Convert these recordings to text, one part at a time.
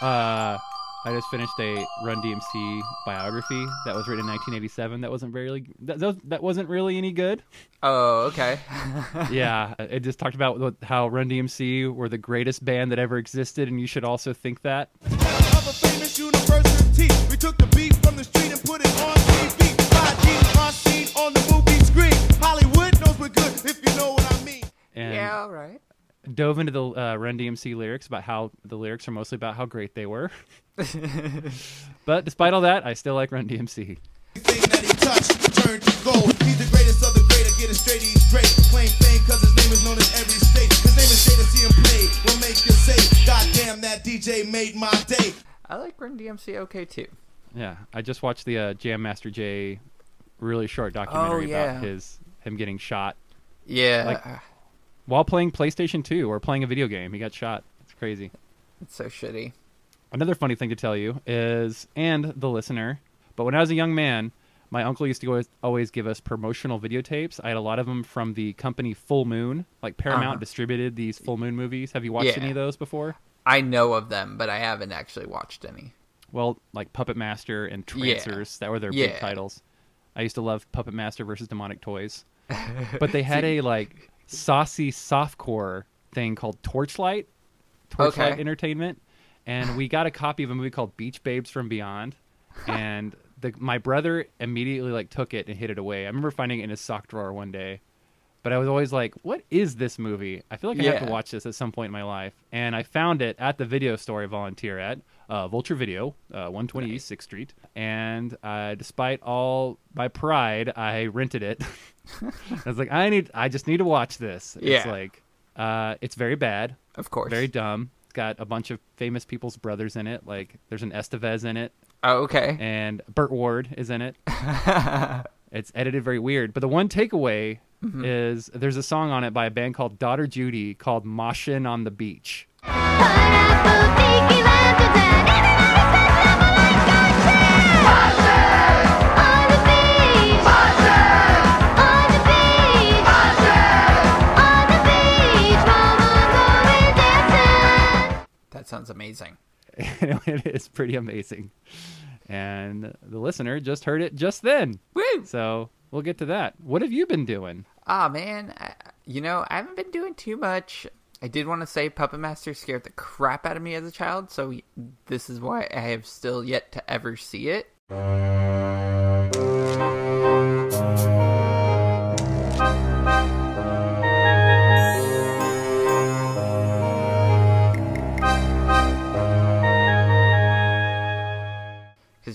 Yeah. Uh, I just finished a Run DMC biography that was written in 1987. That wasn't really that, that was- that wasn't really any good. Oh, okay. yeah, it just talked about what- how Run DMC were the greatest band that ever existed, and you should also think that. of a famous university. We took the beat from the street and put it on TV. Five G's on scene on the movie screen. Hollywood knows we're good if you know what I mean. And yeah, all right. Dove into the uh, Run DMC lyrics about how the lyrics are mostly about how great they were. but despite all that, I still like Run DMC. Everything that he touched turned to gold. He's the greatest of the great. I get it straight, he's great. Claim fame cause his name is known in every state. His name is Jada, see him play. Will make you say, God damn, that DJ made my day. I like Run DMC okay too. Yeah, I just watched the uh, Jam Master Jay really short documentary Oh, yeah. about his him getting shot Yeah, Like- while playing PlayStation 2 or playing a video game. He got shot. It's crazy. it's so shitty. Another funny thing to tell you is, and the listener, but when I was a young man, my uncle used to always, always give us promotional videotapes. I had a lot of them from the company Full Moon. Like Paramount Uh-huh. distributed these Full Moon movies. Have you watched Yeah. any of those before? I know of them, but I haven't actually watched any. Well, like Puppet Master and Yeah. Trancers, that were their Yeah. big titles. I used to love Puppet Master versus Demonic Toys. But they had a like saucy softcore thing called Torchlight, Torchlight Okay. Entertainment, and we got a copy of a movie called Beach Babes from Beyond, and the my brother immediately like took it and hid it away. I remember finding it in his sock drawer one day. But I was always like, "What is this movie? I feel like I have to watch this at some point in my life." And I found it at the video store I volunteer at, uh, Vulture Video, uh, 120 East Sixth Street. And uh, despite all my pride, I rented it. I was like, "I need, I just need to watch this." It's Yeah. like, uh, it's very bad, Of course. very dumb. It's got a bunch of famous people's brothers in it. Like, there's an Estevez in it, Oh, okay. and Burt Ward is in it. it's edited very weird. But the one takeaway Mm-hmm. is there's a song on it by a band called Daughter Judy called Moshin on the Beach. Sounds amazing. it is pretty amazing. And the listener just heard it just then. Woo! So we'll get to that. What have you been doing? Ah, man. I, you know, I haven't been doing too much. I did want to say Puppet Master scared the crap out of me as a child, so this is why I have still yet to ever see it.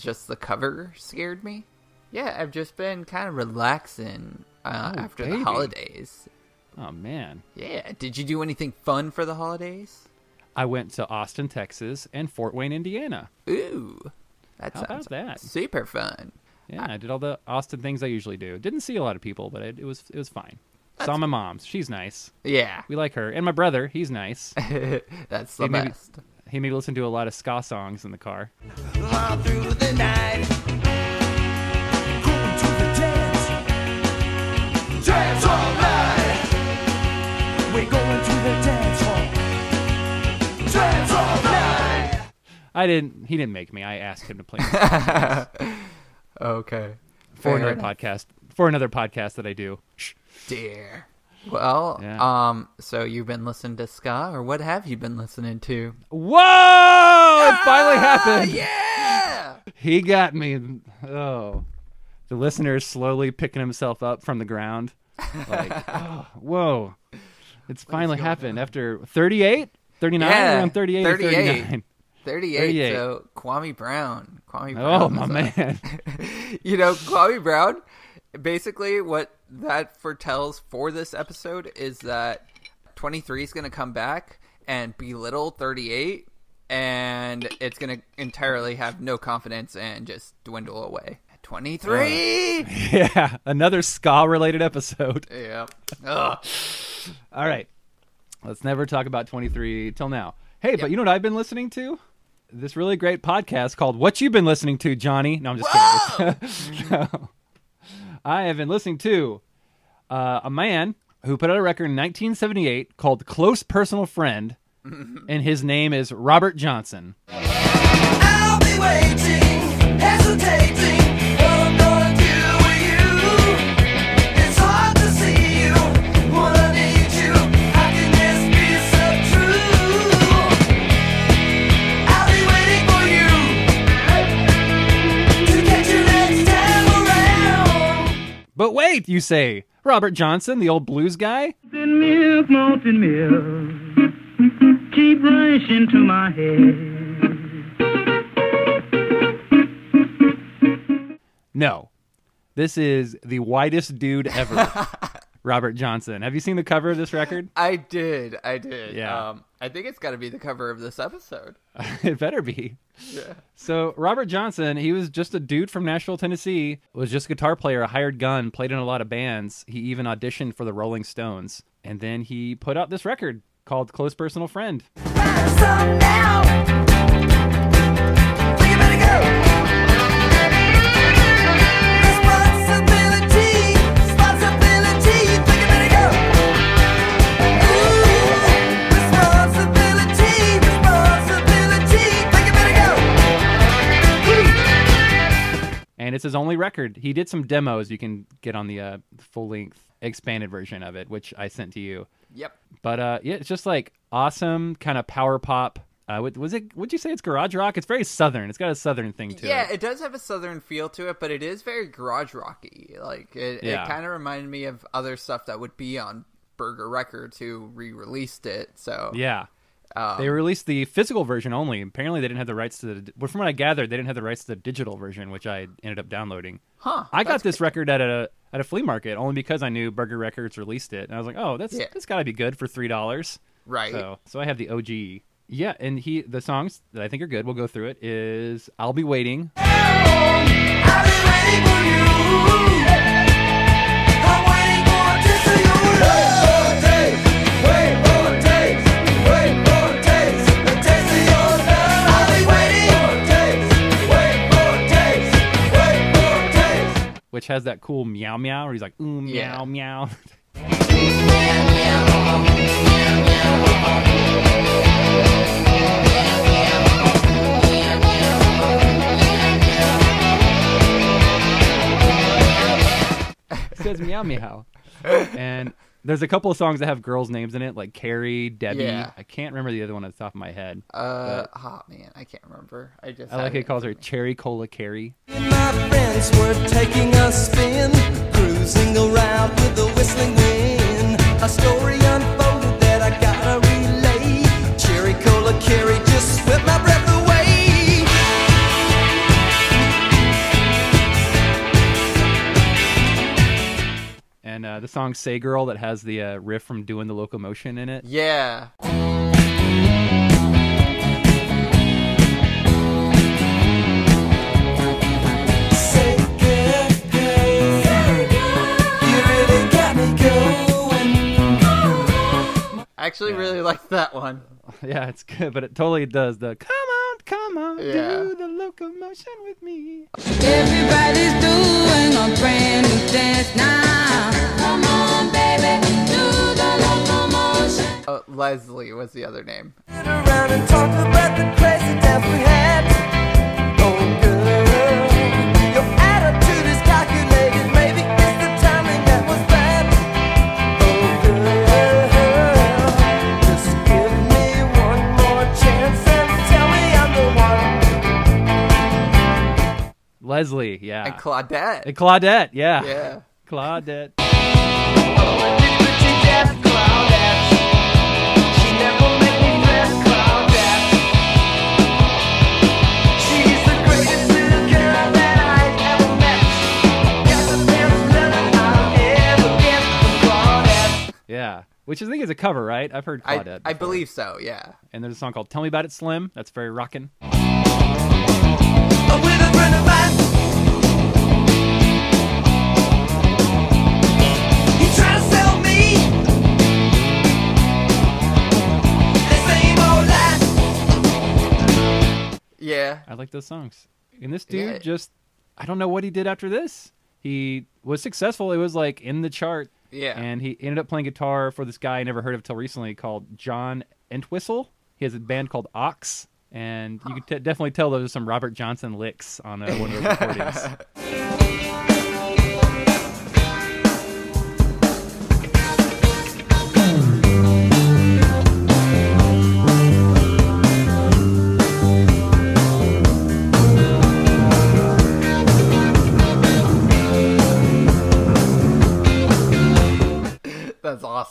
Just the cover scared me. Yeah, I've just been kind of relaxing uh, Oh, after baby. the holidays. Oh, man. Yeah. Did you do anything fun for the holidays? I went to Austin, Texas and Fort Wayne, Indiana. Ooh. That How about sounds that? super fun. Yeah, I did all the Austin things I usually do. Didn't see a lot of people, but it, it was it was fine. Saw my mom's. She's nice. Yeah. We like her. And my brother, he's nice. That's the maybe- best. He me listen to a lot of ska songs in the car. All through the night. Grooving to the dance. Dance all night. We're going to the dance hall. Dance all night. I didn't. He didn't make me. I asked him to play Okay. for Fair another enough. podcast. For another podcast that I do. Shh. Dear. Well, Yeah. um, so you've been listening to ska, or what have you been listening to? Whoa! It finally happened. Yeah. He got me. Oh, the listener is slowly picking himself up from the ground. Like, oh, whoa! It's finally going happened after 38, 39, Yeah, around 38 or 38. 39. 38, 38. So Kwame Brown. Kwame Brown. Oh my a- man! you know, Kwame Brown, basically what that foretells for this episode is that 23 is going to come back and belittle 38 and it's going to entirely have no confidence and just dwindle away. 23! yeah, another ska related episode. yeah. Ugh. All right, let's never talk about 23 till now. Hey, but you know what I've been listening to? This really great podcast called "What you've Been Listening to, Johnny." No, I'm just kidding. No. I have been listening to uh, a man who put out a record in 1978 called "Close Personal Friend," and his name is Robert Johnson. But wait, you say, Robert Johnson, the old blues guy? Molten milk, molten milk, keep rushing to my head. No. This is the whitest dude ever. Robert Johnson. Have you seen the cover of this record? I did. I did. Yeah. Um, I think it's got to be the cover of this episode. it better be. Yeah. So Robert Johnson, he was just a dude from Nashville, Tennessee. Was just a guitar player, a hired gun, played in a lot of bands. He even auditioned for the Rolling Stones, and then he put out this record called "Close Personal Friend." And it's his only record. He did some demos you can get on the uh, full length expanded version of it, which I sent to you. Yep. But uh, yeah, it's just like awesome kind of power pop. Uh, was it? Would you say it's garage rock? It's very southern. It's got a southern thing to Yeah, it. Yeah, it does have a southern feel to it, but it is very garage rocky. Like it, Yeah. it kind of reminded me of other stuff that would be on Burger Records who re-released it. So Yeah. Um, They released the physical version only. Apparently, they didn't have the rights to the. Well, from what I gathered, they didn't have the rights to the digital version, which I ended up downloading. huh? I got this great. record at a at a flea market only because I knew Burger Records released it, and I was like, oh, that's Yeah. that's got to be good for three dollars. right. So so I have the OG. Yeah, and he the songs that I think are good. We'll go through it. Is "I'll Be Waiting," I've which has that cool meow meow, where he's like, ooh meow Yeah. meow. says meow meow. And there's a couple of songs that have girls' names in it, like Carrie, Debbie. Yeah. I can't remember the other one at the top of my head. Uh, oh man, I can't remember. I just I like had it calls her Cherry Cola Carrie. My friends were taking a spin, song "Say Girl" that has the uh, riff from "Doing the Locomotion" in it. Yeah. Say, girl, you really got me going. I actually really liked that one. Yeah, it's good, but it totally does the "Come on, come on, Yeah. do the locomotion with me." Everybody's doing a brand new dance now. Come on, baby, do the locomotion. Uh, Leslie was the other name. Leslie, yeah, And Claudette. and Claudette, yeah, yeah. Claudette. Yeah, which I think is a cover, right? I've heard Claudette. I before. believe so, yeah. And there's a song called "Tell Me About It, Slim." That's very rockin'. Yeah. I like those songs. And this dude Yeah. just, I don't know what he did after this. He was successful. It was like in the chart. Yeah. And he ended up playing guitar for this guy I never heard of till recently called John Entwistle. He has a band called Ox, and you could t- definitely tell those are some Robert Johnson licks on uh, one of those recordings.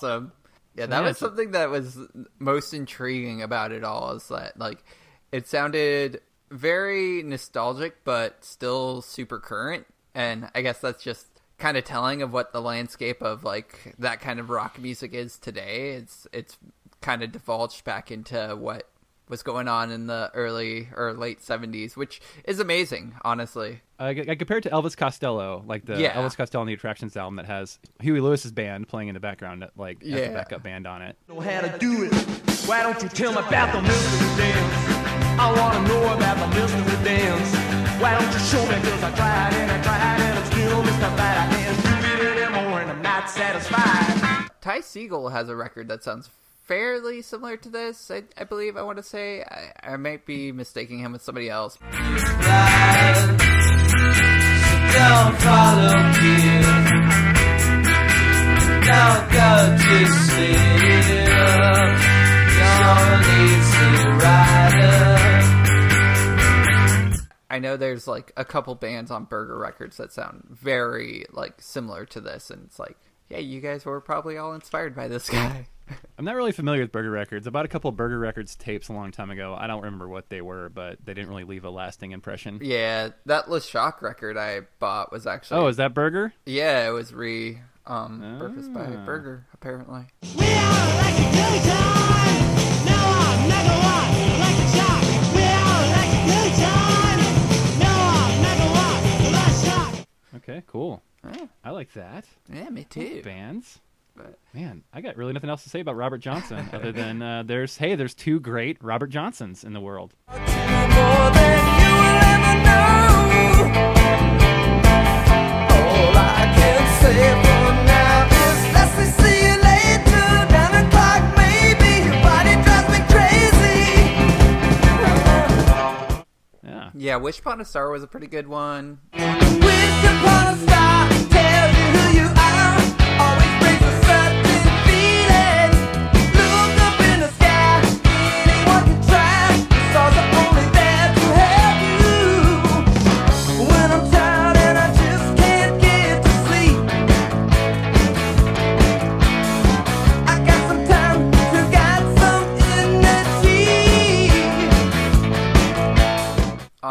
awesome. Yeah, that Yeah, was something that was most intriguing about it all is that like it sounded very nostalgic but still super current and I guess that's just kind of telling of what the landscape of like that kind of rock music is today. It's it's kind of divulged back into what was going on in the early or late 70s, which is amazing, honestly. Uh, I, I compared it to Elvis Costello, like the Yeah. Elvis Costello and the Attractions album that has Huey Lewis's band playing in the background, like as a backup band on it. know how to do it. Why don't you tell me about the mystery dance? I wanna know about the mystery dance. Why don't you show me? Cause I tried and I tried and I'm still mystified. I can't do it anymore and I'm not satisfied. Ty Segall has a record that sounds fairly similar to this. I, I believe I want to say I, I might be mistaking him with somebody else. Don't follow. Don't go too still. You're an easy rider. I know there's like a couple bands on Burger Records that sound very like similar to this, and it's like, yeah, you guys were probably all inspired by this guy. I'm not really familiar with Burger Records. I bought a couple of Burger Records tapes a long time ago. I don't remember what they were, but they didn't really leave a lasting impression. yeah, that Le Shok record I bought was actually Oh, is that Burger? yeah, it was re um purchased by Ah. Burger apparently. We are like a good time. Now I'm megawatt, like a shock. We are like a good time. Now I'm megawatt, like a shock. Okay, cool. Yeah, I like that. yeah me too. Bands. But- Man, I got really nothing else to say about Robert Johnson other than uh, there's hey, there's two great Robert Johnsons in the world. More than you will ever know. All I can say for now is let's see you later. Nine o'clock maybe. Your body drives me crazy. Yeah. Yeah, Wish Upon a Star was a pretty good one.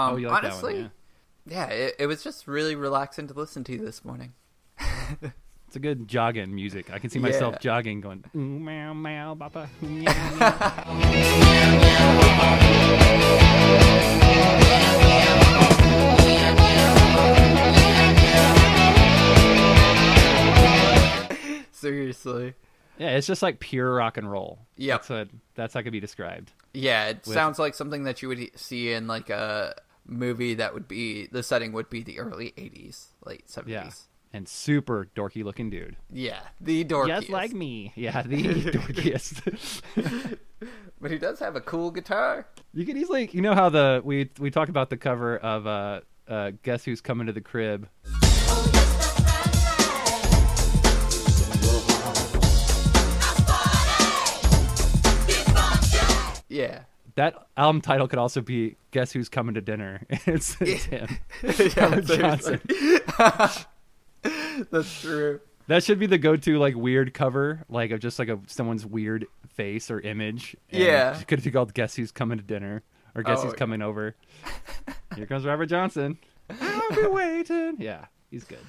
Um, Oh, you like honestly, that one? Yeah. yeah, it, it was just really relaxing to listen to this morning. It's a good jogging music. I can see myself Yeah. jogging, going meow meow papa. meow, meow." Seriously. Yeah, it's just like pure rock and roll. Yeah. That's what that's how it could be described. Yeah, it With- sounds like something that you would see in like a movie that would be the setting would be the early 80s, late 70s. Yeah. And super dorky looking dude. Yeah, the dorkiest. Just like me. Yeah, the dorkiest. But he does have a cool guitar. you could easily you know how the we we talked about the cover of uh uh Guess Who's Coming to the Crib. Yeah. That album title could also be Guess Who's Coming to Dinner. it's, it's him. yeah. Johnson. That's true. That should be the go-to like weird cover, like of just like a someone's weird face or image. And Yeah. it could be called "Guess Who's Coming to Dinner" or "Guess Oh, Who's yeah. Coming Over." Here comes Robert Johnson. I'll be waiting. Yeah, he's good.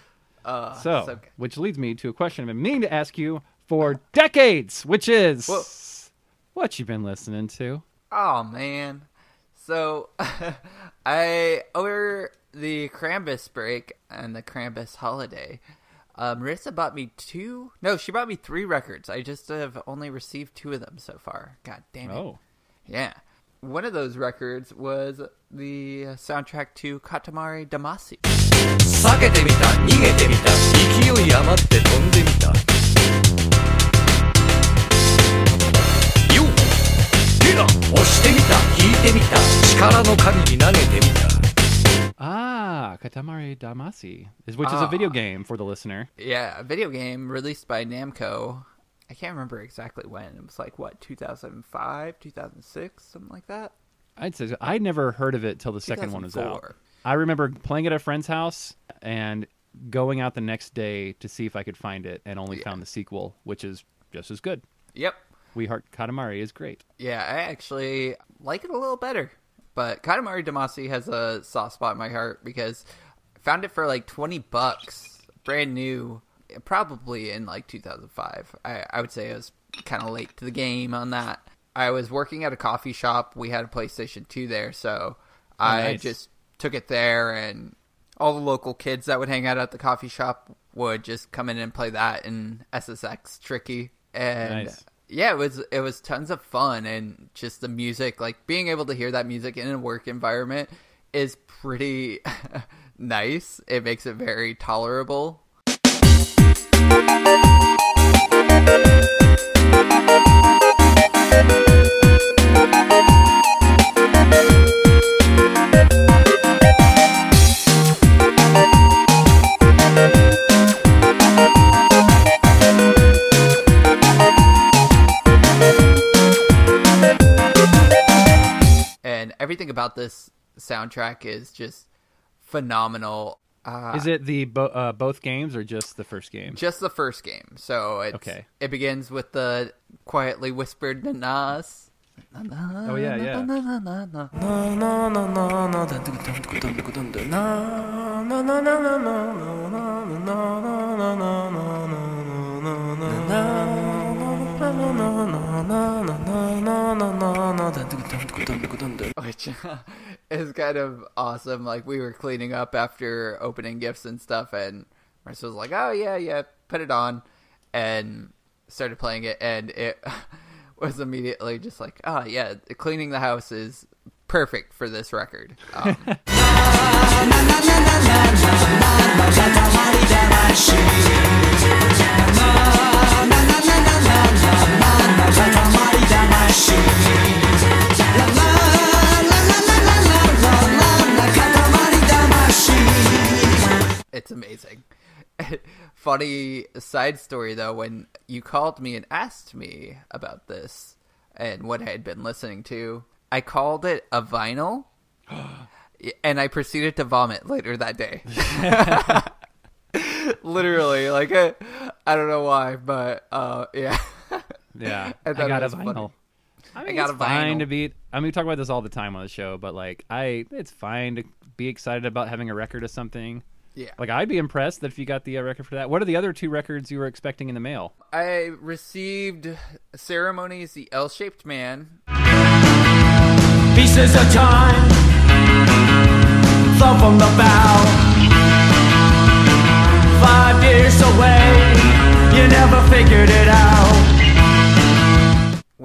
Uh, So, so good. which leads me to a question I've been meaning to ask you for decades, which is Whoa. what you've been listening to. Oh man. So I over the Krampus break and the Krampus holiday, uh, Marissa bought me two. No, she bought me three records. I just have only received two of them so far. God damn it. Oh, Yeah. One of those records was the soundtrack to Katamari Damacy. 避けてみた逃げてみた勢い余って飛んでみたよっヘラお 力の狩りに投げてみた Ah, Katamari Damacy, is which is a Ah. video game for the listener. Yeah, a video game released by Namco. I can't remember exactly when. It was like what 2005, 2006, something like that. I'd say I never heard of it till the second one was out. 2004. I remember playing it at a friend's house and going out the next day to see if I could find it, and only Yeah. found the sequel, which is just as good. Yep. we Heart Katamari is great. Yeah, I actually like it a little better. But Katamari Damacy has a soft spot in my heart because I found it for like 20 bucks, brand new, probably in like 2005. I, I would say I was kind of late to the game on that. I was working at a coffee shop. We had a PlayStation 2 there, so I oh, nice. just took it there and all the local kids that would hang out at the coffee shop would just come in and play that in SSX Tricky. And Nice. Yeah, it was it was tons of fun and just the music, like being able to hear that music in a work environment is pretty nice. It makes it very tolerable. Everything about this soundtrack is just phenomenal. Uh, Is it the bo- uh, both games or just the first game? just the first game? So it's, Okay. it begins with the quietly whispered nanas. Oh yeah, yeah. Which is kind of awesome. Like we were cleaning up after opening gifts and stuff, and Marissa was like, "Oh yeah, yeah, put it on," and started playing it, and it was immediately just like, "Oh yeah, cleaning the house is perfect for this record." Um, it's amazing. Funny side story though, when you called me and asked me about this and what I had been listening to, I called it a vinyl, and I proceeded to vomit later that day. Literally, like I, I don't know why, but uh, yeah. Yeah, I I, got a was funny. Vinyl. I mean, got it's a fine to be. I mean, we talk about this all the time on the show, but like, I, it's fine to be excited about having a record of something. Yeah. Like, I'd be impressed that if you got the uh, record for that. What are the other two records you were expecting in the mail? I received ceremonies the L-shaped man Pieces of time fall from the bow. Five years away, you never figured it out.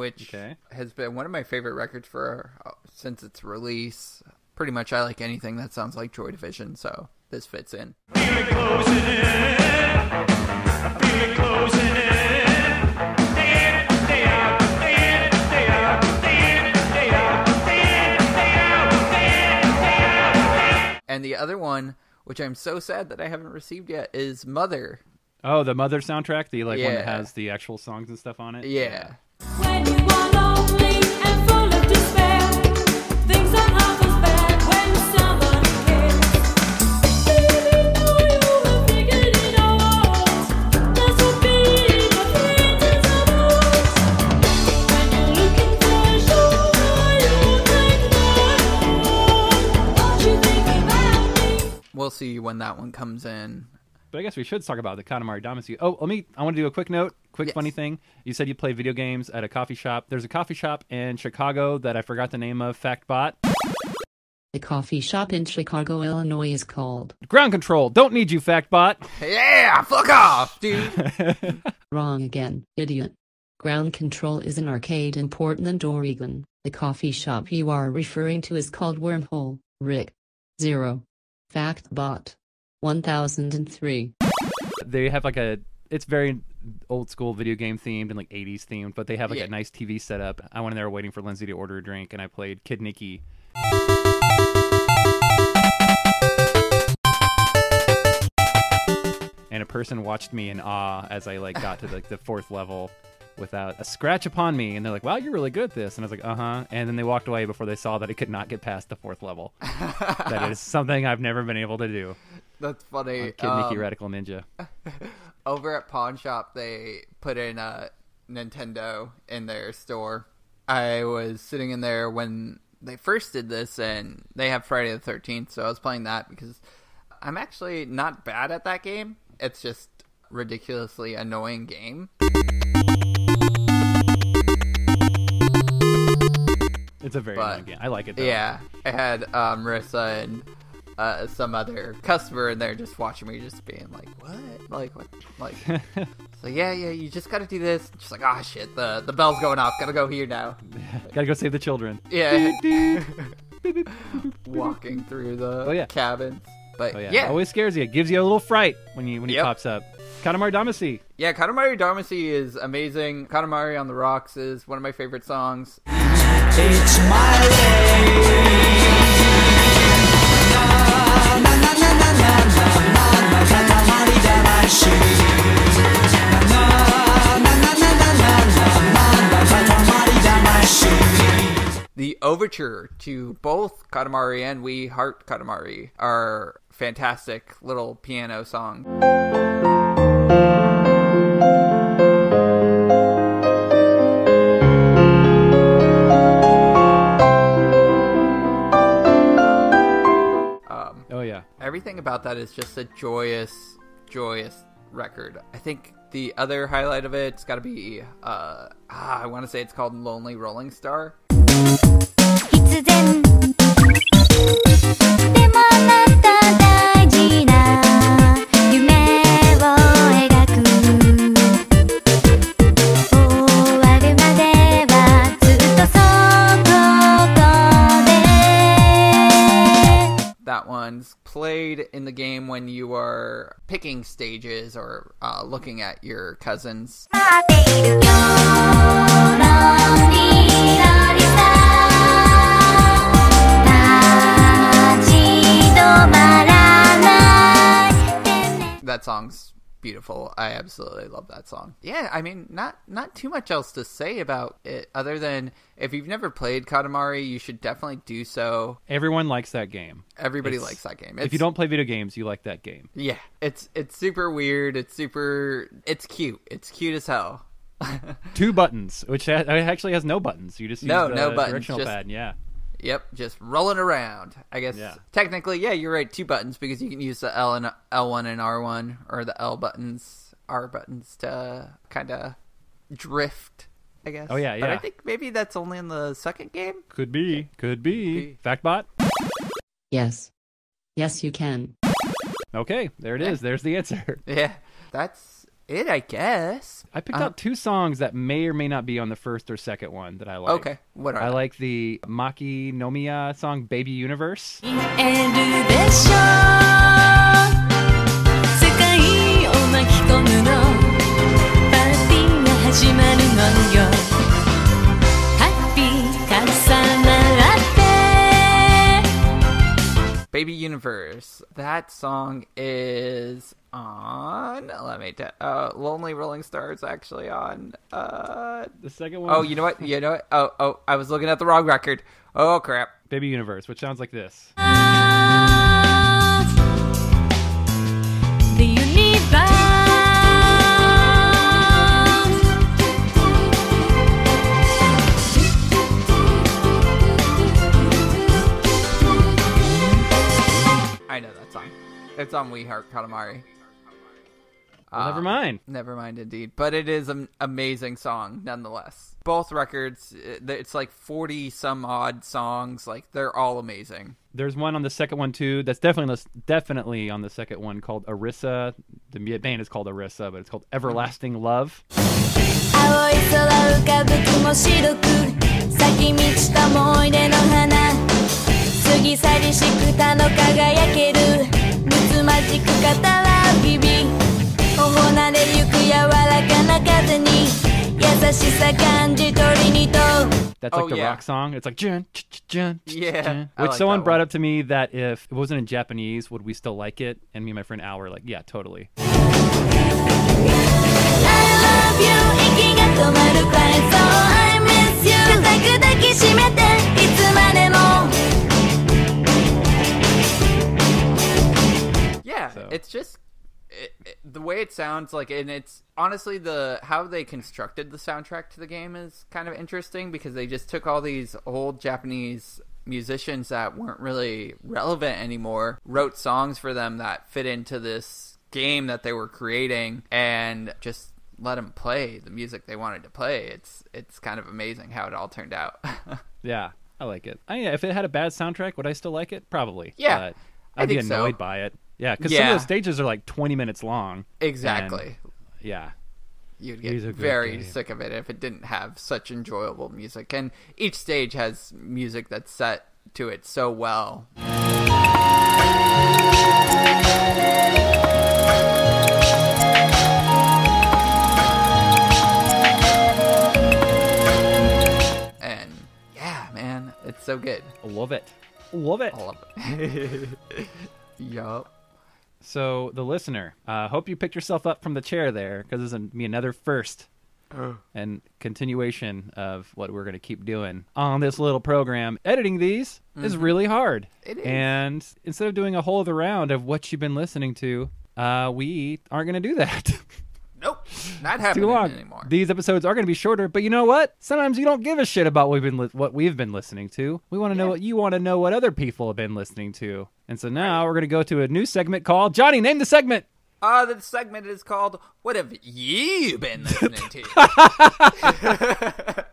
Which Okay. has been one of my favorite records for uh, since its release. Pretty much, I like anything that sounds like Joy Division, so this fits in. And the other one, which I'm so sad that I haven't received yet, is Mother. Oh, the Mother soundtrack, the like one that has the actual songs and stuff on it. Yeah. We'll see when that one comes in. But I guess we should talk about the Katamari Damacy. Oh, let me. I want to do a quick note, quick Yes. funny thing. You said you play video games at a coffee shop. There's a coffee shop in Chicago that I forgot the name of. Factbot. The coffee shop in Chicago, Illinois is called Ground control. Don't need you, Factbot. Yeah, fuck off, dude. Wrong Again, Idiot. Ground Control is an arcade in Portland, Oregon. The coffee shop you are referring to is called Wormhole, Rick. Zero. Factbot. 1003. They have like a it's very old school video game themed and like 80s themed, but they have like yeah. a nice TV setup. I went in there waiting for Lindsay to order a drink and I played Kid Niki. And a person watched me in awe as I like got to like the fourth level without a scratch upon me and they're like wow you're really good at this and i was like uh-huh and then they walked away before they saw that it could not get past the fourth level that is something i've never been able to do that's funny. on Kid Niki Um, Radical Ninja. over at Pawn Shop, they put in a Nintendo in their store. I was sitting in there when they first did this, and they have Friday the Thirteenth, so I was playing that because I'm actually not bad at that game. It's just ridiculously annoying game. It's a very But- annoying game. I like it though. Yeah, I had uh, Marissa and uh, some other customer in there just watching me, just being like, "What? Like what? Like?" so yeah, yeah, you just gotta do this. Just like, ah, shit, the the bell's going off. Gotta go here now. Gotta go save the children. Yeah, walking through the Oh, yeah. cabins. But Oh yeah, yeah, always scares you. It gives you a little fright when you when he Yep. pops up. Katamari Damacy. yeah, Katamari Damacy is amazing. Katamari on the Rocks is one of my favorite songs. It's my The overture to both Katamari and We Heart Katamari are fantastic little piano songs. Um, Oh yeah. everything about that is just a joyous, joyous record. I think the other highlight of it's got to be, uh, ah, I want to say it's called Lonely Rolling Star. Played in the game when you are picking stages or uh, looking at your cousins. That song's beautiful. I absolutely love that song. Yeah, I mean, not not too much else to say about it other than if you've never played Katamari, you should definitely do so. Everyone likes that game. Everybody It's- likes that game. if you don't play video games, you like that game. Yeah, it's it's super weird. It's super. It's cute. It's cute as hell. Two buttons, which ha- it actually has no buttons. You just use No, the no buttons, directional just- pad. Yeah. Yep, just rolling around. I guess Yeah. technically, yeah, you're right. Two buttons because you can use the L and L1 and R1 or the L buttons, R buttons to kind of drift. I guess. Oh, yeah, yeah. But I think maybe that's only in the second game. Could be. Could be. be. Factbot. Yes. Yes, you can. Okay, there it is. There's the answer. Yeah, that's it. I guess. I picked Uh, out two songs that may or may not be on the first or second one that I like. Okay, what are I they? like the Maki Nomiya song "Baby Universe." Baby Universe. That song is on. Let me tell. Uh, Lonely Rolling Star is actually on. Uh, The second one. oh, you know what? You know what? Oh, oh, I was looking at the wrong record. Oh crap. Baby Universe, which sounds like this. It's on We Heart Katamari. Well, never Um, mind. Never mind, indeed. But it is an amazing song, nonetheless. Both records, it's like 40 some odd songs. Like, they're all amazing. There's one on the second one too. That's definitely on the- definitely on the second one called Arissa. The band is called Arissa, but it's called Everlasting Love. つまじく語らう日々頬なれゆく柔らかな風に優しさ感じ取りにと That's like Oh, the yeah. rock song. It's like jun, ch- ch- jun, ch- ch- Yeah, jun. I Which like someone that brought one. up to me that if it wasn't in Japanese, would we still like it? And me and my friend Al were like, yeah, totally. love you 息が止まるくらい So I miss you it's just it, it, the way it sounds like, and it's honestly the how they constructed the soundtrack to the game is kind of interesting because they just took all these old Japanese musicians that weren't really relevant anymore, wrote songs for them that fit into this game that they were creating, and just let them play the music they wanted to play. It's it's kind of amazing how it all turned out. Yeah, I like it. I, if it had a bad soundtrack, would I still like it? Probably. Yeah, but I I'd be think so. annoyed by it. Yeah, because some Yeah. of those stages are like 20 minutes long. exactly. yeah. you'd get good very games. sick of it if it didn't have such enjoyable music. And each stage has music that's set to it so well. And yeah, man, it's so good. Love it. Love it. I love it. yup. So, the listener, uh, hope you picked yourself up from the chair there because this is going to be another first and continuation of what we're going to keep doing on this little program. Editing these is really hard. Mm-hmm. It is. And instead of doing a whole other round of what you've been listening to, uh, we aren't going to do that. Nope, not too long. anymore. These episodes are going to be shorter, but you know what? Sometimes you don't give a shit about what we've been li- what we've been listening to. We want to know what you want to know what other people have been listening to. And so now we're going to go to a new segment called Johnny. Name the segment. Uh, the segment is called "What Have You Been Listening to?"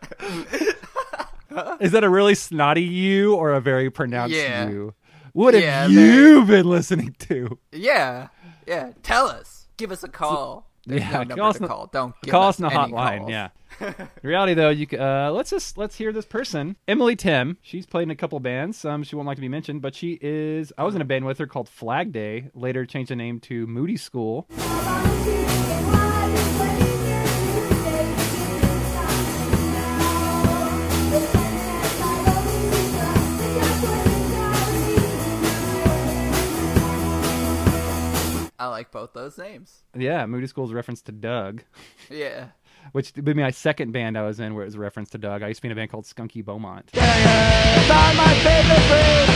Is that a really snotty you or a very pronounced Yeah. you? What Yeah, have you been listening to? yeah, yeah. Tell us. Give us a call. There's yeah, no number call us to in the- call. Don't give call us us the any hotline. calls. Yeah. In reality, though, you c- uh, let's just let's hear this person, Emily Tim. She's played in a couple bands. Um, she won't like to be mentioned, but she is. I was in a band with her called Flag Day. Later, changed the name to Moody School. Like both those names. Yeah, Moody School is a reference to Doug, Yeah. which would be my second band I was in where it was a reference to Doug. I used to be in a band called Skunky Beaumont. Are my favorite fruit.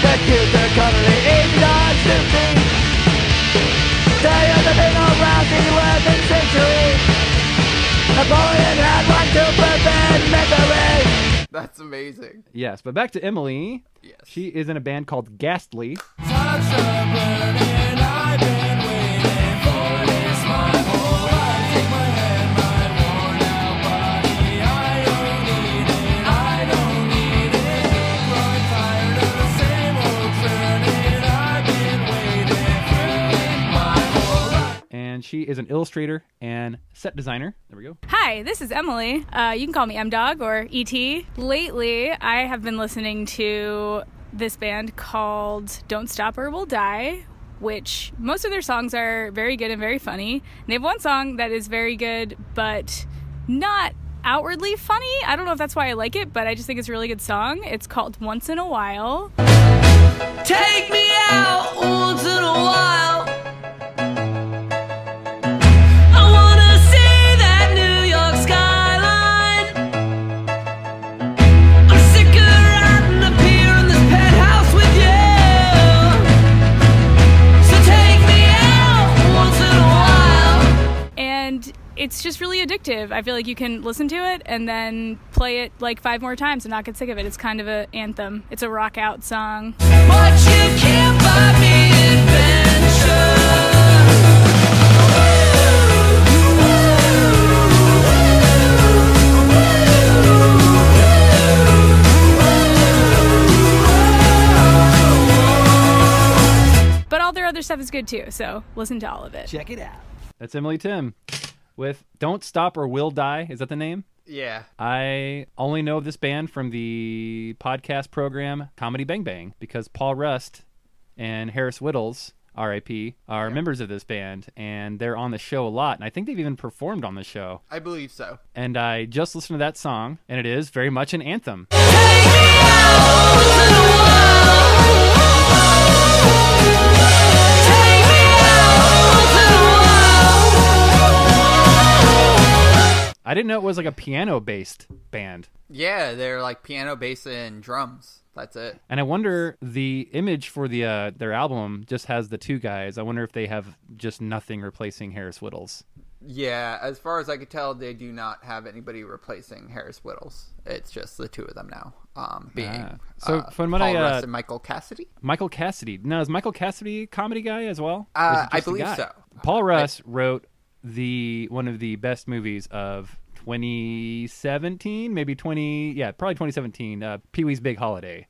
The cute, the cuddly, eat dogs to feed. Tell you the big old rousy weapon century. Napoleon had one to prevent misery. That's amazing. Yes, but back to Emily. Yes. She is in a band called Ghastly. She is an illustrator and set designer. There we go. Hi, this is Emily. Uh, you can call me M Dog or ET. Lately, I have been listening to this band called Don't Stop or We'll Die, which most of their songs are very good and very funny. And they have one song that is very good, but not outwardly funny. I don't know if that's why I like it, but I just think it's a really good song. It's called Once in a While. Take me out once in a while. It's just really addictive. I feel like you can listen to it and then play it like five more times and not get sick of it. It's kind of an anthem. It's a rock out song. But you can't buy me adventure. But all their other stuff is good too, so listen to all of it. Check it out. That's Emily Tim with Don't Stop or We'll Die. Is that the name? Yeah. I only know of this band from the podcast program Comedy Bang Bang because Paul Rust and Harris Wittels, RIP, are members of this band and they're on the show a lot. And I think they've even performed on the show. I believe so. And I just listened to that song and it is very much an anthem. I didn't know it was like a piano based band. Yeah, they're like piano, bass, and drums. That's it. And I wonder the image for the uh, their album just has the two guys. I wonder if they have just nothing replacing Harris Wittels. Yeah, as far as I could tell, they do not have anybody replacing Harris Wittels. It's just the two of them now. Um, being Ah. So uh, from what Paul I, uh, Russ and Michael Cassidy. Michael Cassidy. Now is Michael Cassidy a comedy guy as well? Uh, I believe so. Paul Rust wrote the one of the best movies of 2017, maybe 20, yeah, probably 2017. Uh, Pee Wee's Big Holiday.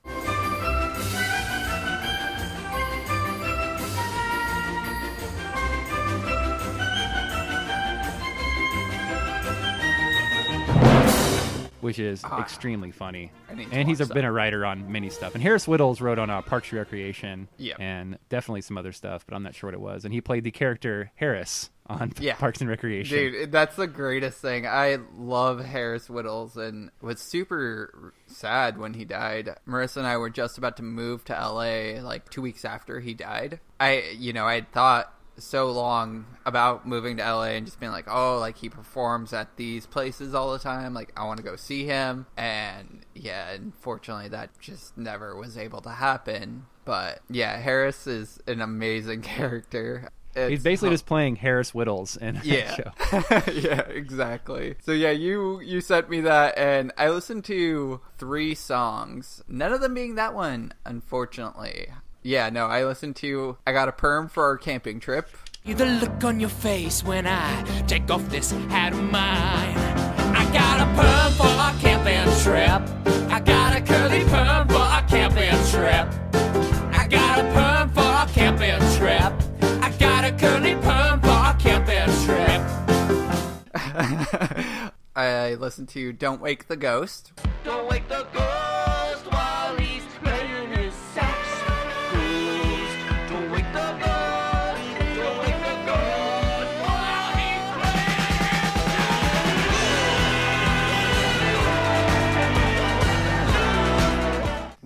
Which is Ah. extremely funny, I need to and he's a, been a writer on many stuff. And Harris Wittels wrote on uh, Parks and Recreation, Yep. and definitely some other stuff, but I'm not sure what it was. And he played the character Harris on Yeah. Parks and Recreation. Dude, that's the greatest thing. I love Harris Wittels and was super sad when he died. Marissa and I were just about to move to LA like two weeks after he died. I, you know, I thought so long about moving to LA and just being like, oh, like he performs at these places all the time. Like, I want to go see him. And yeah, unfortunately, that just never was able to happen. But yeah, Harris is an amazing character. He's It's- basically just playing Harris Wittels in yeah show. yeah exactly so yeah you you sent me that and i listened to three songs none of them being that one unfortunately yeah no i listened to i got a perm for our camping trip The look on your face when I take off this hat of mine. I got a perm for a camping trip. I got a curly perm for a camping trip. I got a perm for a camping trip. I got a curly perm for a camping trip. i listened to don't wake the ghost Don't wake the ghost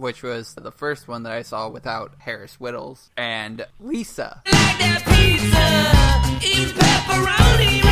which was the first one that i saw without harris wittels and lisa. Eat pepperoni,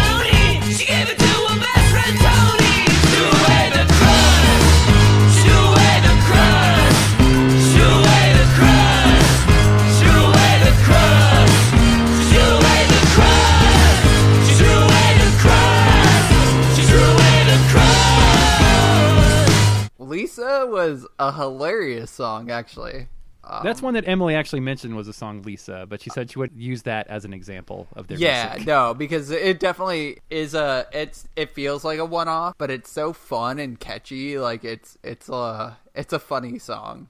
lisa was a hilarious song actually Um, That's one that Emily actually mentioned was a song Lisa, but she said she would use that as an example of their yeah music. no because it definitely is a it's it feels like a one-off but it's so fun and catchy like it's it's a it's a funny song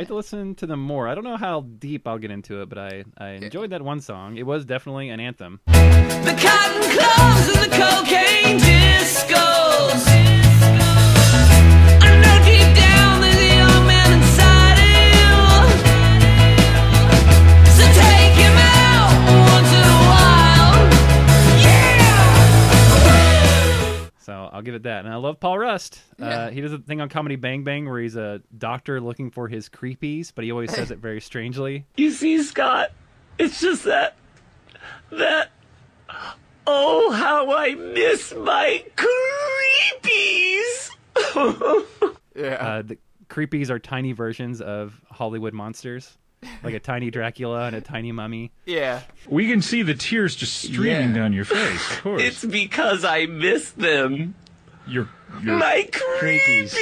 I had to listen to them more. I don't know how deep I'll get into it, but I, I enjoyed that one song. It was definitely an anthem. The cotton clubs and the cocaine discos. So I'll give it that. And I love Paul Rust. Uh, Yeah. he does a thing on Comedy Bang Bang where he's a doctor looking for his creepies, but he always says it very strangely. You see, Scott, it's just that. that. Oh, how I miss my creepies! yeah. Uh, the creepies are tiny versions of Hollywood monsters, like a tiny Dracula and a tiny mummy. Yeah. We can see the tears just streaming Yeah. down your face, of course. It's because I miss them. Your, your My creepies.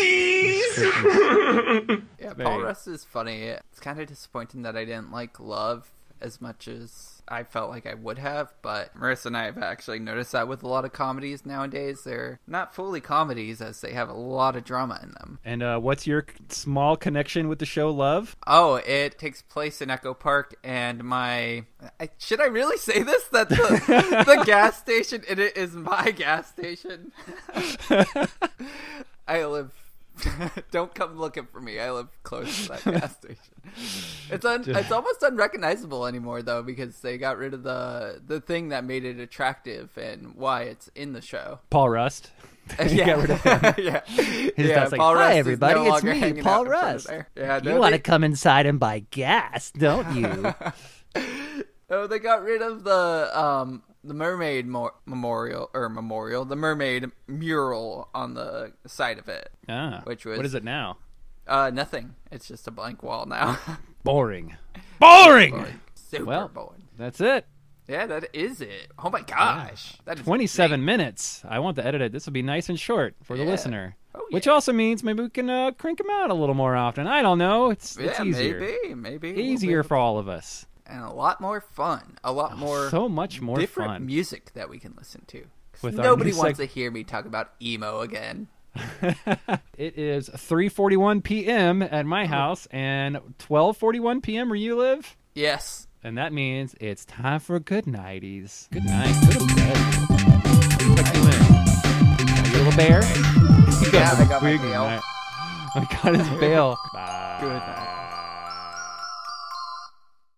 creepies! Yeah, Paul Rust is funny. It's kind of disappointing that I didn't like Love as much as I felt like I would have, but Marissa and I have actually noticed that with a lot of comedies nowadays. They're not fully comedies as they have a lot of drama in them. And uh, what's your small connection with the show Love? Oh, it takes place in Echo Park, and my. I, should I really say this? That the, the gas station in it is my gas station? I live. Don't come looking for me. I live close to that gas station. It's un, it's almost unrecognizable anymore though because they got rid of the the thing that made it attractive and why it's in the show. Paul Rust. You got rid of him. yeah. Yeah, like, Paul "Hi, Russ everybody, no it's me, Paul Rust. in front of Russ. there. Yeah, You want they- to come inside and buy gas, don't you? Oh, they got rid of the um the mermaid mo- memorial or memorial, the mermaid mural on the side of it. ah, Which was what is it now? Uh, nothing. It's just a blank wall now. Boring. Boring. Super well, boring. that's it. Yeah, that is it. Oh my gosh, that is 27 minutes. I want to edit it. This will be nice and short for the Yeah. listener. Which also means maybe we can uh, crank them out a little more often. I don't know. It's, it's Yeah, easier. maybe, maybe we'll Easier for all of us. And a lot more fun. A lot oh, more, so much more different fun. music that we can listen to. With Nobody wants seg- to hear me talk about emo again. It is 3:41 p.m. at my oh. house and 12:41 p.m. where you live. Yes. And that means it's time for good nighties. Good night. Go to bed. Tuck you in. Got your little bear. You Yeah, I got my big bail. I got his bail. Bye. Good night.